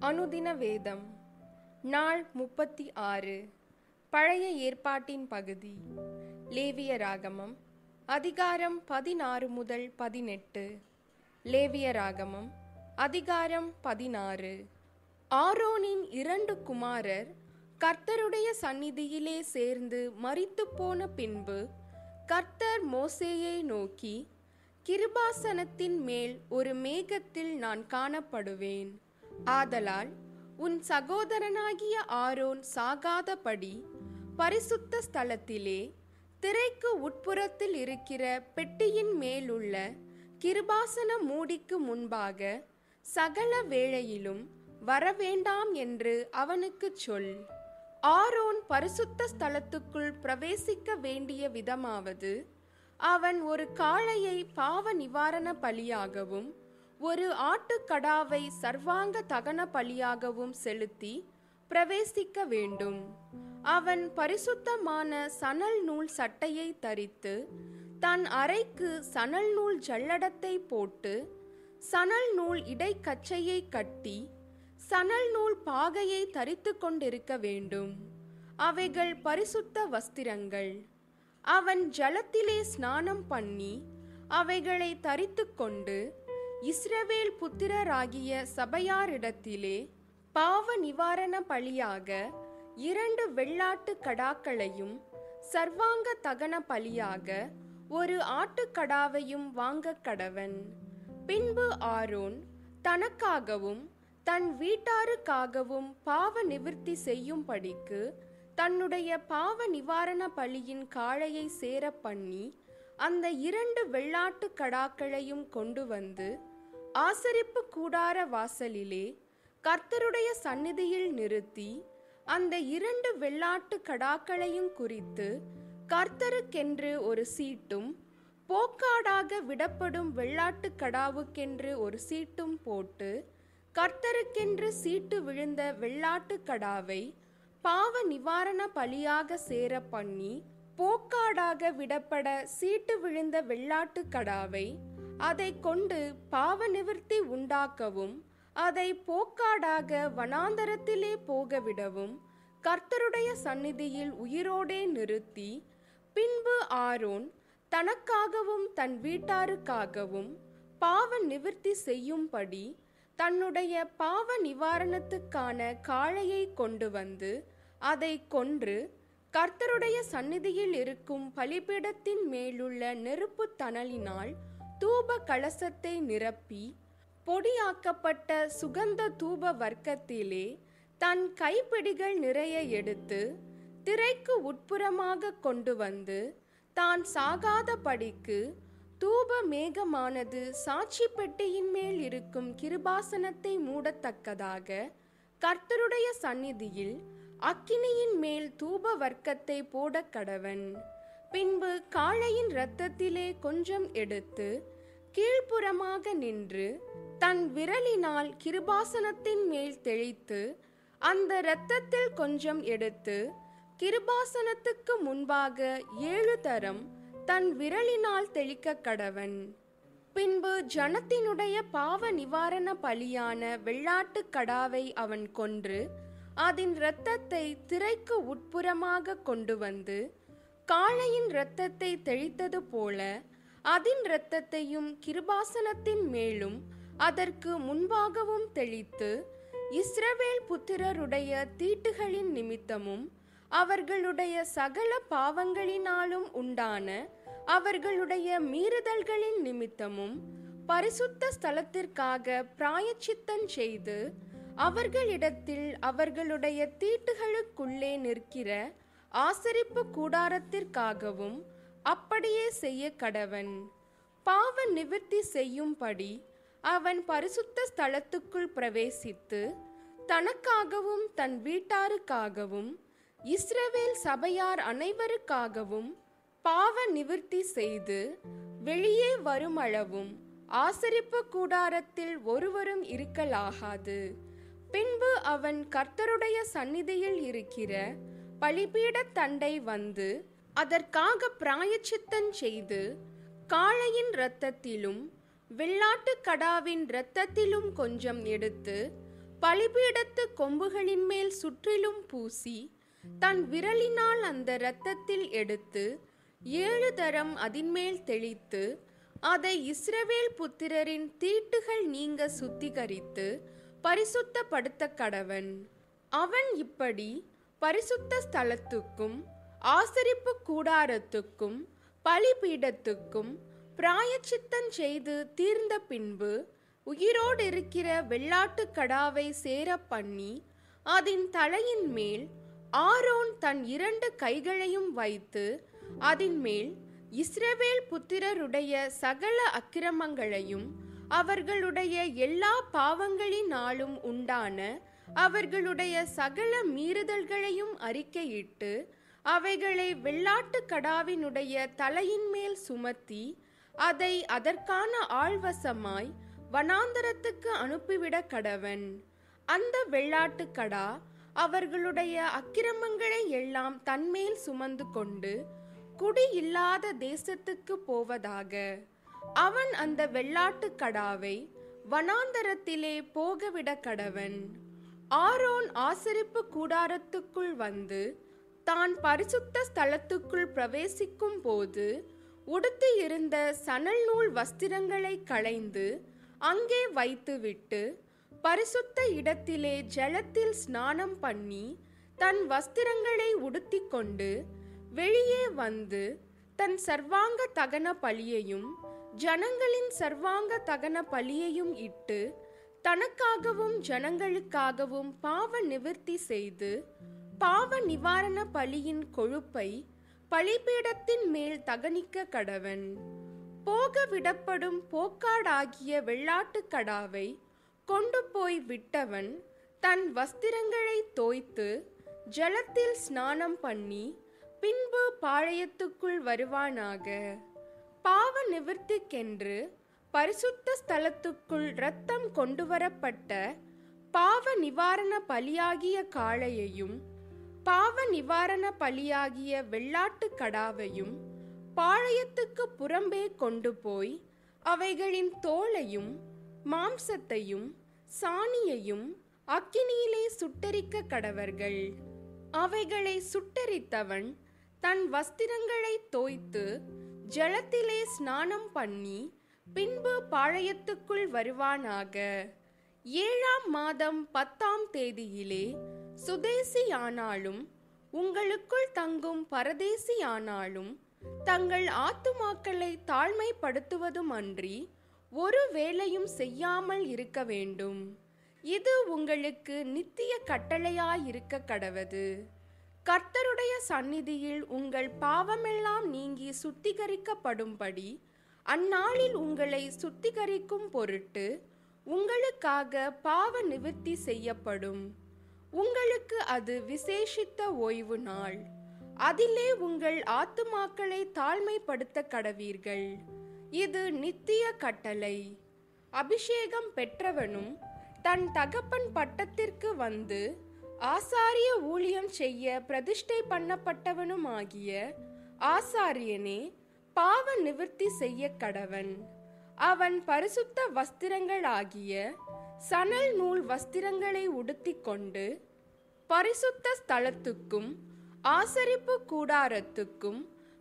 அனுதின வேதம் நாள் முப்பத்தி ஆறு பழைய ஏற்பாட்டின் பகுதி லேவிய ராகமம் அதிகாரம் பதினாறு முதல் பதினெட்டு லேவிய ராகமம் அதிகாரம் பதினாறு. ஆரோனின் இரண்டு குமாரர் கர்த்தருடைய சந்நிதியிலே சேர்ந்து மறித்து போன பின்பு கர்த்தர் மோசேயை நோக்கி கிருபாசனத்தின் மேல் ஒரு மேகத்தில் நான் காணப்படுவேன். ஆதலால் உன் சகோதரனாகிய ஆரோன் சாகாதபடி பரிசுத்த ஸ்தலத்திலே திரைக்கு உட்புறத்தில் இருக்கிற பெட்டியின் மேலுள்ள கிருபாசன மூடிக்கு முன்பாக சகல வேளையிலும் வரவேண்டாம் என்று அவனுக்குச் சொல். ஆரோன் பரிசுத்த ஸ்தலத்துக்குள் பிரவேசிக்க வேண்டிய விதமாவது அவன் ஒரு காளையை பாவ நிவாரண பலியாகவும் ஒரு ஆட்டுக்கடாவை சர்வாங்க தகன பலியாகவும் செலுத்தி பிரவேசிக்க வேண்டும். அவன் பரிசுத்தமான சணல் நூல் சட்டையை தரித்து தன் அறைக்கு சணல் நூல் ஜல்லடத்தை போட்டு சணல் நூல் இடைக்கச்சையை கட்டி சணல் நூல் பாகையை தரித்து கொண்டிருக்க வேண்டும். அவைகள் பரிசுத்த வஸ்திரங்கள். அவன் ஜலத்திலே ஸ்நானம் பண்ணி அவைகளை தரித்து கொண்டு இஸ்ரவேல் புத்திரராகிய சபையாரிடத்திலே பாவ நிவாரண பலியாக இரண்டு வெள்ளாட்டு கடாக்களையும் சர்வாங்க தகன பலியாக ஒரு ஆட்டுக்கடாவையும் வாங்க கடவன். பின்பு ஆரோன் தனக்காகவும் தன் வீட்டாருக்காகவும் பாவ நிவிற்த்தி செய்யும்படிக்கு தன்னுடைய பாவ நிவாரண பலியின் காளையை சேர பண்ணி அந்த இரண்டு வெள்ளாட்டு கடாக்களையும் கொண்டு வந்து ஆசரிப்பு கூடார வாசலிலே கர்த்தருடைய சந்நிதியில் நிறுத்தி அந்த இரண்டு வெள்ளாட்டு கடாக்களையும் குறித்து கர்த்தருக்கென்று ஒரு சீட்டும் போக்காடாக விடப்படும் வெள்ளாட்டு கடாவுக்கென்று ஒரு சீட்டும் போட்டு கர்த்தருக்கென்று சீட்டு விழுந்த வெள்ளாட்டு கடாவை பாவ நிவாரண பலியாக சேர பண்ணி போக்காடாக விடப்பட சீட்டு விழுந்த வெள்ளாட்டு கடாவை அதை கொண்டு பாவ நிவர்த்தி உண்டாக்கவும் அதை போக்காடாக வனாந்தரத்திலே போகவிடவும் கர்த்தருடைய சந்நிதியில் உயிரோடே நிறுத்தி பின்பு ஆரோன் தனக்காகவும் தன் வீட்டாருக்காகவும் பாவ நிவர்த்தி செய்யும்படி தன்னுடைய பாவ நிவாரணத்துக்கான காளையை கொண்டு வந்து அதை கொன்று கர்த்தருடைய சந்நிதியில் இருக்கும் பலிபீடத்தின் மேலுள்ள நெருப்பு தணலினால் தூப கலசத்தை நிரப்பி பொடியாக்கப்பட்ட சுகந்த தூப வர்க்கத்திலே தன் கைப்பிடிகள் நிறைய எடுத்து திரைக்கு உட்புறமாக கொண்டு வந்து தான் சாகாதபடிக்கு தூப மேகமானது சாட்சி பெட்டியின் மேல் இருக்கும் கிருபாசனத்தை மூடத்தக்கதாக கர்த்தருடைய சந்நிதியில் அக்கினியின் மேல் தூப வர்க்கத்தை போட கடவன். பின்பு காளையின் இரத்தத்திலே கொஞ்சம் எடுத்து கீழ்ப்புறமாக நின்று தன் விரலினால் கிருபாசனத்தின் மேல் தெளித்து அந்த இரத்தத்தில் கொஞ்சம் எடுத்து கிருபாசனத்துக்கு முன்பாக ஏழு தரம் தன் விரலினால் தெளிக்க கடவன். பின்பு ஜனத்தினுடைய பாவ நிவாரண பலியான வெள்ளாட்டு கடாவை அவன் கொன்று அதன் இரத்தத்தை திரைக்கு உட்புறமாக கொண்டு வந்து காளையின் இரத்தத்தை தெளித்தது போல அதன் இரத்தத்தையும் கிருபாசனத்தின் மேலும் அதற்கு முன்பாகவும் தெளித்து இஸ்ரவேல் புத்திரருடைய தீட்டுகளின் நிமித்தமும் அவர்களுடைய சகல பாவங்களினாலும் உண்டான அவர்களுடைய மீறுதல்களின் நிமித்தமும் பரிசுத்த ஸ்தலத்திற்காக பிராயச்சித்தம் செய்து அவர்களிடத்தில் அவர்களுடைய தீட்டுகளுக்குள்ளே நிற்கிற ஆசரிப்பு கூடாரத்திற்காகவும் அப்படியே செய்ய கடவன். பாவ நிவர்த்தி செய்யும்படி அவன் பரிசுத்த ஸ்தலத்துக்குள் பிரவேசித்து தனக்காகவும் தன் வீட்டாருக்காகவும் இஸ்ரவேல் சபையார் அனைவருக்காகவும் பாவ நிவர்த்தி செய்து வெளியே வருமளவும் ஆசரிப்பு கூடாரத்தில் ஒருவரும் இருக்கலாகாது. பின்பு அவன் கர்த்தருடைய சந்நிதியில் இருக்கிற பலிபீடத் தண்டை வந்து அதற்காக பிராயச்சித்தம் செய்து காளையின் இரத்தத்திலும் வெள்ளாட்டு கடாவின் இரத்தத்திலும் கொஞ்சம் எடுத்து பலிபீடத்து கொம்புகளின் மேல் சுற்றிலும் பூசி தன் விரலினால் அந்த இரத்தத்தில் எடுத்து ஏழு தரம் அதின்மேல் தெளித்து அதை இஸ்ரவேல் புத்திரரின் தீட்டுகள் நீங்க சுத்திகரித்து பரிசுத்தப்படுத்த கடவன். அவன் இப்படி பரிசுத்த ஸ்தலத்துக்கும் ஆசரிப்பு கூடாரத்துக்கும் பலிபீடத்துக்கும் பிராயச்சித்தம் செய்து தீர்ந்த பின்பு உயிரோடு இருக்கிற வெள்ளாட்டு கடாவை சேர பண்ணி அதன் தலையின் மேல் ஆரோன் தன் இரண்டு கைகளையும் வைத்து அதன் மேல் இஸ்ரவேல் புத்திரருடைய சகல அக்கிரமங்களையும் அவர்களுடைய எல்லா பாவங்களினாலும் உண்டான அவர்களுடைய சகல மீறுதல்களையும் அறிக்கையிட்டு அவைகளை வெள்ளாட்டு கடாவினுடைய தலையின் மேல் சுமத்தி அதை அதற்கான ஆழ்வசமாய் வனாந்தரத்துக்கு அனுப்பிவிட கடவன். அந்த வெள்ளாட்டு கடா அவர்களுடைய அக்கிரமங்களை எல்லாம் தன்மேல் சுமந்து கொண்டு குடி இல்லாத தேசத்துக்கு போவதாக. அவன் அந்த வெள்ளாட்டு கடாவை வனாந்தரத்திலே போகவிட கடவன். ஆரோன் ஆசரிப்பு கூடாரத்துக்குள் வந்து தான் பரிசுத்த ஸ்தலத்துக்குள் பிரவேசிக்கும் போது உடுத்து இருந்த சணல் நூல் வஸ்திரங்களை களைந்து அங்கே வைத்துவிட்டு பரிசுத்த இடத்திலே ஜலத்தில் ஸ்நானம் பண்ணி தன் வஸ்திரங்களை உடுத்திக்கொண்டு வெளியே வந்து தன் சர்வாங்க தகன பலியையும் ஜனங்களின் சர்வாங்க தகன பலியையும் இட்டு தனக்காகவும் ஜனங்களுக்காகவும் பாவ நிவர்த்தி செய்து பாவ நிவாரண பலியின் கொழுப்பை பலிபீடத்தின் மேல் தகனிக்க கடவன். போக விடப்படும் போக்காடாகிய வெள்ளாட்டுக் கடாவை கொண்டு போய் விட்டவன் தன் வஸ்திரங்களை தோய்த்து ஜலத்தில் ஸ்நானம் பண்ணி பின்பு பாளையத்துக்குள் வருவானாக. பாவ நிவர்த்திக்கென்று பரிசுத்த ஸ்தலத்துக்குள் இரத்தம் கொண்டு வரப்பட்ட பாவ நிவாரண பலியாகிய காளையையும் பாவ நிவாரண பலியாகிய வெள்ளாட்டு கடாவையும் பாளையத்துக்கு புறம்பே கொண்டு போய் அவைகளின் தோலையும் மாம்சத்தையும் சாணியையும் அக்கினியிலே சுட்டரிக்க கடவர்கள். அவைகளை சுட்டரித்தவன் தன் வஸ்திரங்களை தோய்த்து ஜலத்திலே ஸ்நானம் பண்ணி பின்பு பாளையத்துக்குள் வருவானாக. ஏழாம் மாதம் பத்தாம் தேதியிலே சுதேசியானாலும் உங்களுக்குள் தங்கும் பரதேசியானாலும் தங்கள் ஆத்துமாக்களை தாழ்மைப்படுத்துவதும் அன்றி ஒரு வேலையும் செய்யாமல் இருக்க வேண்டும். இது உங்களுக்கு நித்திய கட்டளையாயிருக்க கடவது. கர்த்தருடைய சந்நிதியில் உங்கள் பாவமெல்லாம் நீங்கி சுத்திகரிக்கப்படும்படி அந்நாளில் உங்களை சுத்திகரிக்கும் பொருட்டு உங்களுக்காக பாவ நிவர்த்தி செய்யப்படும். உங்களுக்கு அது விசேஷித்த ஓய்வு நாள். அதிலே உங்கள் ஆத்துமாக்களை தாழ்மைப்படுத்த கடவீர்கள். இது நித்திய கட்டளை. அபிஷேகம் பெற்றவனும் தன் தகப்பன் பட்டத்திற்கு வந்து ஆசாரிய ஊழியம் செய்ய பிரதிஷ்டை பண்ணப்பட்டவனுமாகிய ஆசாரியனே பாவ நிவர்த்தி செய்ய கடவன். அவன் பரிசுத்த வஸ்திரங்களாகிய சணல் நூல் வஸ்திரங்களை உடுத்திக்கொண்டு பரிசுத்த ஸ்தலத்துக்கும் ஆசரிப்பு கூடாரத்துக்கும்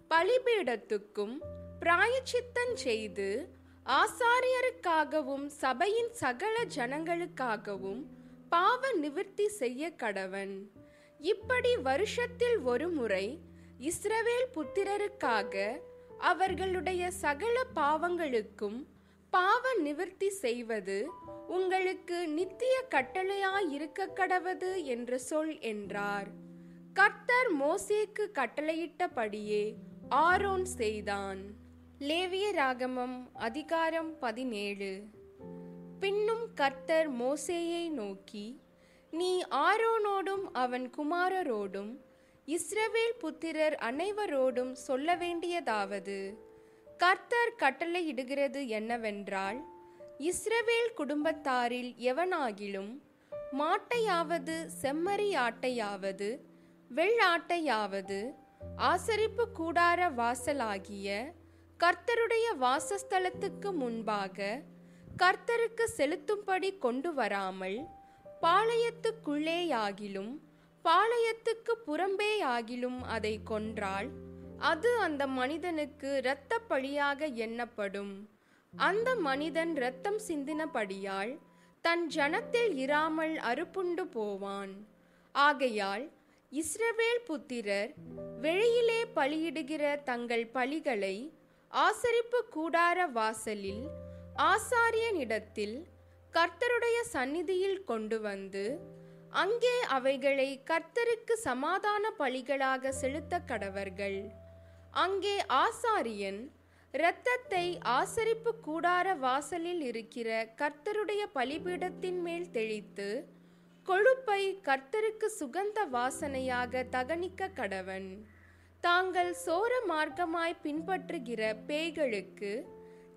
பலிபீடத்துக்கும் பிராயச்சித்தம் செய்து ஆசாரியருக்காகவும் சபையின் சகல ஜனங்களுக்காகவும் பாவ நிவிர்த்தி செய்ய கடவன். இப்படி வருஷத்தில் ஒரு முறை இஸ்ரவேல் புத்திரருக்காக அவர்களுடைய சகல பாவங்களுக்கும் பாவ நிவர்த்தி செய்வது உங்களுக்கு நித்திய கட்டளையாயிருக்க கடவது என்று சொல் என்றார். கர்த்தர் மோசேக்கு கட்டளையிட்டபடியே ஆரோன் செய்தான். லேவிய ராகமம் அதிகாரம் பதினேழு. பின்னும் கர்த்தர் மோசேயை நோக்கி நீ ஆரோனோடும் அவன் குமாரரோடும் இஸ்ரவேல் புத்திரர் அனைவரோடும் சொல்ல வேண்டியதாவது கர்த்தர் கட்டளையிடுகிறது என்னவென்றால் இஸ்ரவேல் குடும்பத்தாரில் எவனாகிலும் மாட்டையாவது செம்மறியாட்டையாவது வெள்ளாட்டையாவது ஆசரிப்பு கூடார வாசலாகிய கர்த்தருடைய வாசஸ்தலத்துக்கு முன்பாக கர்த்தருக்கு செலுத்தும்படி கொண்டு வராமல் பாளையத்துக்குள்ளேயாகிலும் பாளையத்துக்கு புறம்பேயாகிலும் அதை கொன்றால் அது அந்த மனிதனுக்கு இரத்த பழியாக எண்ணப்படும். அந்த மனிதன் இரத்தம் சிந்தினபடியால் தன் ஜனத்தில் இராமல் அறுப்புண்டு போவான். ஆகையால் இஸ்ரவேல் புத்திரர் வெளியிலே பலியிடுகிற தங்கள் பலிகளை ஆசரிப்பு கூடார வாசலில் ஆசாரியனிடத்தில் கர்த்தருடைய சந்நிதியில் கொண்டு வந்து அங்கே அவைகளை கர்த்தருக்கு சமாதான பலிகளாக செலுத்த கடவர்கள். அங்கே ஆசாரியன் இரத்தத்தை ஆசரிப்பு கூடார வாசலில் இருக்கிற கர்த்தருடைய பலிபீடத்தின் மேல் தெளித்து கொழுப்பை கர்த்தருக்கு சுகந்த வாசனையாக தகனிக்க கடவன். தாங்கள் சோர மார்க்கமாய் பின்பற்றுகிற பேய்களுக்கு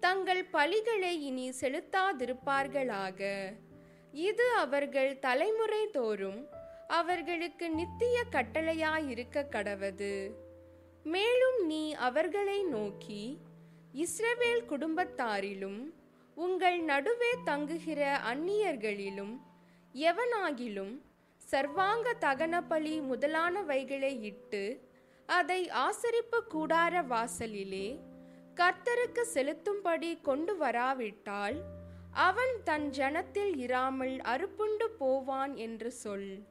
தங்கள் பலிகளை இனி செலுத்தாதிருப்பார்களாக. இது அவர்கள் தலைமுறை தோறும் அவர்களுக்கு நித்திய கட்டளையாயிருக்க கடவது. மேலும் நீ அவர்களை நோக்கி இஸ்ரவேல் குடும்பத்தாரிலும் உங்கள் நடுவே தங்குகிற அந்நியர்களிலும் எவனாகிலும் சர்வாங்க தகன பலி முதலானவைகளை இட்டு அதை ஆசரிப்பு கூடார வாசலிலே கர்த்தருக்கு செலுத்தும்படி கொண்டு வராவிட்டால் அவன் தன் ஜனத்தில் இராமல் அறுப்புண்டு போவான் என்று சொல்.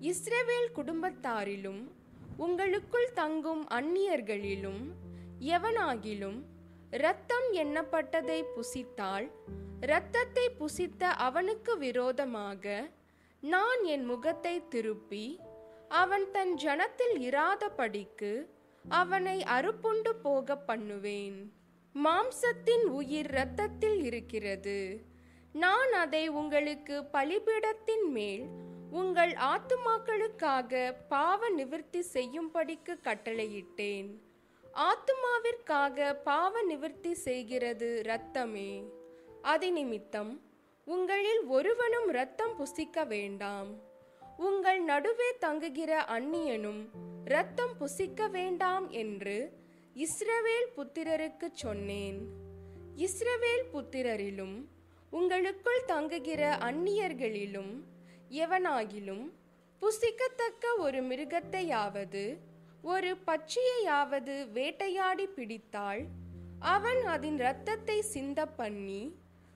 இஸ்ரேவேல் குடும்பத்தாரிலும் உங்களுக்குள் தங்கும் அந்நியர்களிலும் எவனாகிலும் இரத்தம் எண்ணப்பட்டதை புசித்தால் இரத்தத்தை புசித்த அவனுக்கு விரோதமாக நான் என் முகத்தை திருப்பி அவன் தன் ஜனத்தில் இராதபடிக்கு அவனை அறுப்புண்டு போக பண்ணுவேன். மாம்சத்தின் உயிர் இரத்தத்தில் இருக்கிறது. நான் அதை உங்களுக்கு பலிபீடத்தின் மேல் உங்கள் ஆத்துமாக்களுக்காக பாவ நிவர்த்தி செய்யும்படிக்கு கட்டளையிட்டேன். ஆத்துமாவிற்காக பாவ நிவர்த்தி செய்கிறது இரத்தமே. அதி நிமித்தம் உங்களில் ஒருவனும் இரத்தம் புசிக்க வேண்டாம். உங்கள் நடுவே தங்குகிற அந்நியனும் இரத்தம் புசிக்க வேண்டாம் என்று இஸ்ரவேல் புத்திரருக்கு சொன்னேன். இஸ்ரவேல் புத்திரரிலும் உங்களுக்குள் தங்குகிற அந்நியர்களிலும் எவனாகிலும் புசிக்கத்தக்க ஒரு மிருகத்தையாவது ஒரு பட்சியையாவது வேட்டையாடி பிடித்தால் அவன் அதன் இரத்தத்தை சிந்த பண்ணி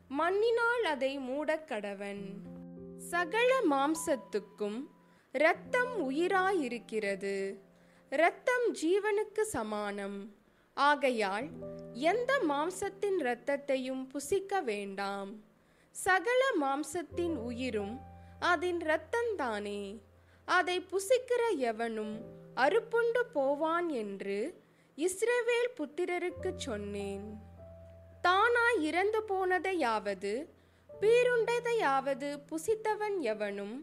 மண்ணினால் அதை மூடக் கடவன். சகல மாம்சத்துக்கும் இரத்தம் உயிராயிருக்கிறது. இரத்தம் ஜீவனுக்கு சமானம். ஆகையால் எந்த மாம்சத்தின் இரத்தத்தையும் புசிக்க வேண்டாம். சகல மாம்சத்தின் உயிரும் அதன் இரத்தந்தானே அதை புசிக்கிற எவனும் அறுப்புண்டு போவான் என்று இஸ்ரேவேல் புத்திரருக்கு சொன்னேன். தானாய் இறந்து போனதையாவது பீருண்டதையாவது புசித்தவன் எவனும்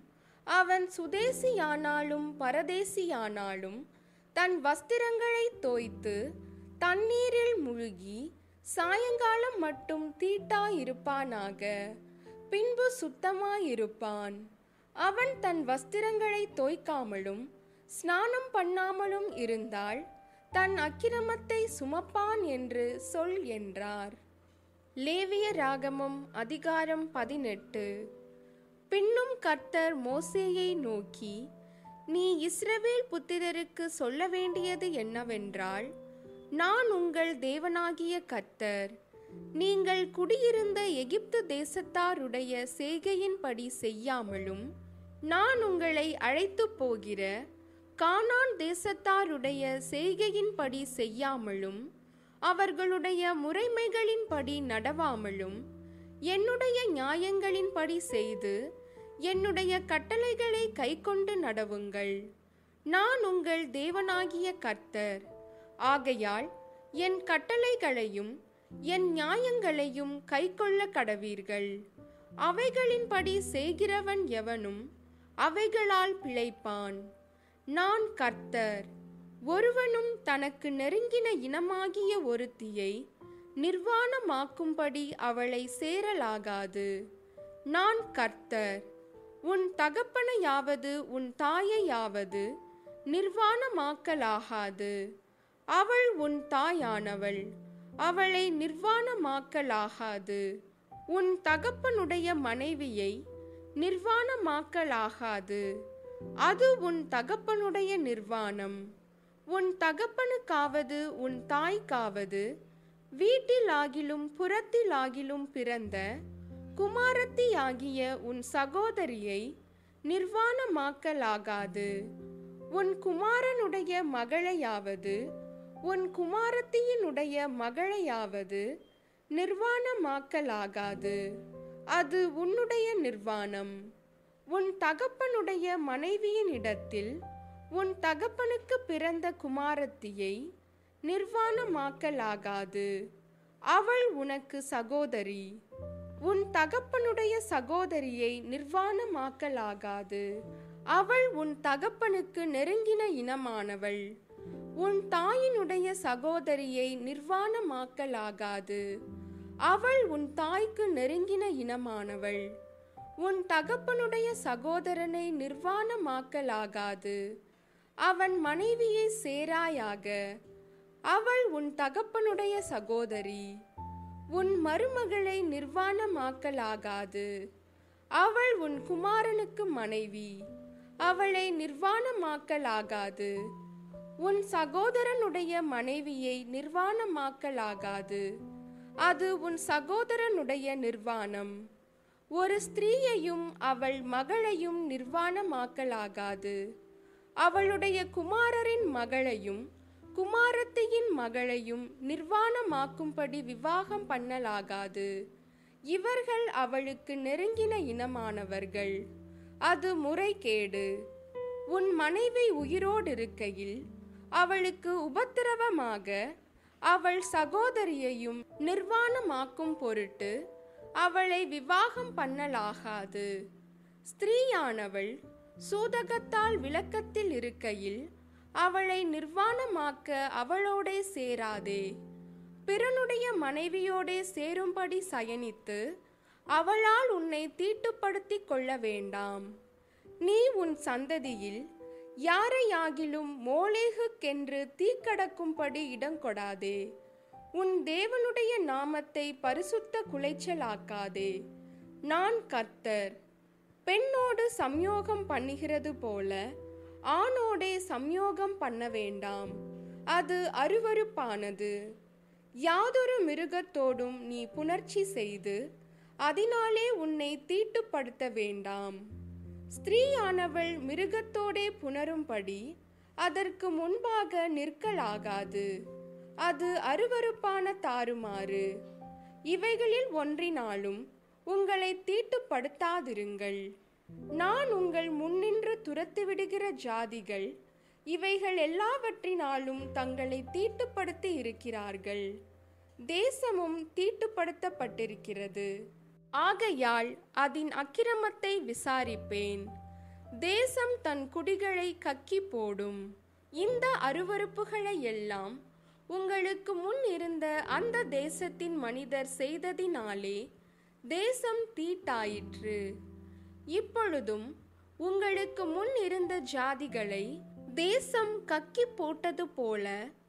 அவன் சுதேசியானாலும் பரதேசியானாலும் தன் வஸ்திரங்களை தோய்த்து தண்ணீரில் முழுகி சாயங்காலம் மட்டும் தீட்டாயிருப்பானாக. பின்பு சுத்தமாயிருப்பான். அவன் தன் வஸ்திரங்களை தோய்க்காமலும் ஸ்நானம் பண்ணாமலும் இருந்தால் தன் அக்கிரமத்தை சுமப்பான் என்று சொல் என்றார். லேவிய ராகமம் அதிகாரம் பதினெட்டு. பின்னும் கர்த்தர் மோசேயை நோக்கி நீ இஸ்ரவேல் புத்திரருக்கு சொல்ல வேண்டியது என்னவென்றால் நான் உங்கள் தேவனாகிய கர்த்தர். நீங்கள் குடியிருந்த எகிப்து தேசத்தாருடைய செய்கையின்படி செய்யாமலும் நான் உங்களை அழைத்து போகிற கானான் தேசத்தாருடைய செய்கையின்படி செய்யாமலும் அவர்களுடைய முறைமைகளின்படி நடவாமலும் என்னுடைய நியாயங்களின்படி செய்து என்னுடைய கட்டளைகளை கைக்கொண்டு நடவுங்கள். நான் உங்கள் தேவனாகிய கர்த்தர். ஆகையால் என் கட்டளைகளையும் என் நியாயங்களையும் கைக்கொள்ள கடவீர்கள். அவைகளின்படி செய்கிறவன் எவனும் அவைகளால் பிழைப்பான். நான் கர்த்தர். ஒருவனும் தனக்கு நெருங்கின இனமாகிய ஒருத்தியை நிர்வாணமாக்கும்படி அவளை சேரலாகாது. நான் கர்த்தர். உன் தகப்பனையாவது உன் தாயையாவது நிர்வாணமாக்கலாகாது. அவள் உன் தாயானவள் அவளை நிர்வாணமாக்கலாகாது. உன் தகப்பனுடைய மனைவியை நிர்வாணமாக்கலாகாது. அது உன் தகப்பனுடைய நிர்வாணம். உன் தகப்பனுக்காவது உன் தாய்க்காவது வீட்டிலாகிலும் புறத்திலாகிலும் பிறந்த குமாரத்தியாகிய உன் சகோதரியை நிர்வாணமாக்கலாகாது. உன் குமாரனுடைய மகளையாவது உன் குமாரத்தியினுடைய மகளையாவது நிர்வாணமாக்கலாகாது. அது உன்னுடைய நிர்வாணம். உன் தகப்பனுடைய மனைவியின் இடத்தில் உன் தகப்பனுக்கு பிறந்த குமாரத்தியை நிர்வாணமாக்கலாகாது. அவள் உனக்கு சகோதரி. உன் தகப்பனுடைய சகோதரியை நிர்வாணமாக்கலாகாது. அவள் உன் தகப்பனுக்கு நெருங்கின இனமானவள். உன் தாயினுடைய சகோதரியை நிர்வாணமாக்கலாகாது. அவள் உன் தாய்க்கு நெருங்கின இனமானவள். உன் தகப்பனுடைய சகோதரனை நிர்வாணமாக்கலாகாது. அவன் மனைவியை சேராயாக. அவள் உன் தகப்பனுடைய சகோதரி. உன் மருமகளை நிர்வாணமாக்கலாகாது. அவள் உன் குமாரனுக்கு மனைவி. அவளை நிர்வாணமாக்கலாகாது. உன் சகோதரனுடைய மனைவியை நிர்வாணமாக்கலாகாது. அது உன் சகோதரனுடைய நிர்வாணம். ஒரு ஸ்திரீயையும் அவள் மகளையும் நிர்வாணமாக்கலாகாது. அவளுடைய குமாரரின் மகளையும் குமாரத்தியின் மகளையும் நிர்வாணமாக்கும்படி விவாகம் பண்ணலாகாது. இவர்கள் அவளுக்கு நெருங்கின இனமானவர்கள். அது முறைகேடு. உன் மனைவி உயிரோடு இருக்கையில் அவளுக்கு உபத்திரவமாக அவள் சகோதரியையும் நிர்வாணமாக்கும் பொருட்டு அவளை விவாகம் பண்ணலாகாது. ஸ்திரீயானவள் சூதகத்தால் விளக்கத்தில் இருக்கையில் அவளை நிர்வாணமாக்க அவளோடே சேராதே. பிறனுடைய மனைவியோடே சேரும்படி சயனித்து அவளால் உன்னை தீட்டுப்படுத்தி கொள்ள வேண்டாம். நீ உன் சந்ததியில் யாரையாகிலும் மோலேகுக்கென்று தீக்கடக்கும்படி இடங்கொடாதே உன் தேவனுடைய நாமத்தை பரிசுத்த குலைச்சலாக்காதே. நான் கர்த்தர். பெண்ணோடு சம்யோகம் பண்ணுகிறது போல ஆணோடே சம்யோகம் பண்ண வேண்டாம். அது அருவருப்பானது. யாதொரு மிருகத்தோடும் நீ புணர்ச்சி செய்து அதனாலே உன்னை தீட்டுப்படுத்த வேண்டாம். ஸ்திரீயானவள் மிருகத்தோடே புணரும்படி அதற்கு முன்பாக நிற்கலாகாது. அது அருவருப்பான தாறுமாறு. இவைகளில் ஒன்றினாலும் உங்களை தீட்டுப்படுத்தாதிருங்கள். நான் உங்கள் முன்னின்று துரத்திவிடுகிற ஜாதிகள் இவைகள் எல்லாவற்றினாலும் தங்களை தீட்டுப்படுத்தி இருக்கிறார்கள். தேசமும் தீட்டுப்படுத்தப்பட்டிருக்கிறது. ஆகையால் அதன் அக்கிரமத்தை விசாரிப்பேன். தேசம் தன் குடிகளை கக்கி போடும். இந்த அருவறுப்புகளை எல்லாம் உங்களுக்கு முன் இருந்த அந்த தேசத்தின் மனிதர் செய்ததினாலே தேசம் தீட்டாயிற்று. இப்பொழுதும் உங்களுக்கு முன் இருந்த ஜாதிகளை தேசம் கக்கி போட்டது போல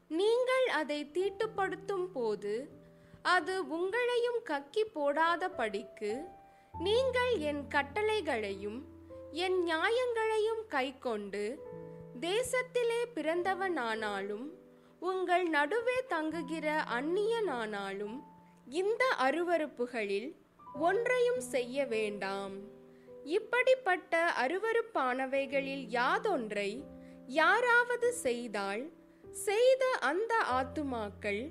நீங்கள் அதை தீட்டுப்படுத்தும் போது அது உங்களையும் கக்கி போடாத படிக்கு நீங்கள் என் கட்டளைகளையும் என் நியாயங்களையும் கைக்கொண்டு தேசத்திலே பிறந்தவனானாலும் உங்கள் நடுவே தங்குகிற அந்நியனானாலும் இந்த அருவருப்புகளில் ஒன்றையும் செய்ய வேண்டாம். இப்படிப்பட்ட அருவருப்பானவைகளில் யாதொன்றை யாராவது செய்தால் செய்த அந்த ஆத்துமாக்கள்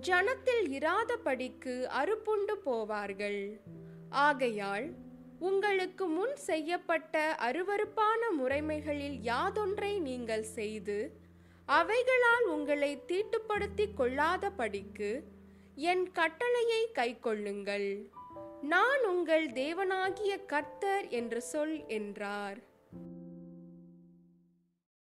ஜனத்தில் இராதபடிக்கு அறுப்புண்டு போவார்கள். ஆகையால் உங்களுக்கு முன் செய்யப்பட்ட அருவருப்பான முறைமைகளில் யாதொன்றை நீங்கள் செய்து அவைகளால் உங்களை தீட்டுப்படுத்திக் கொள்ளாதபடிக்கு என் கட்டளையை கைக்கொள்ளுங்கள். நான் உங்கள் தேவனாகிய கர்த்தர் என்று சொல் என்றார்.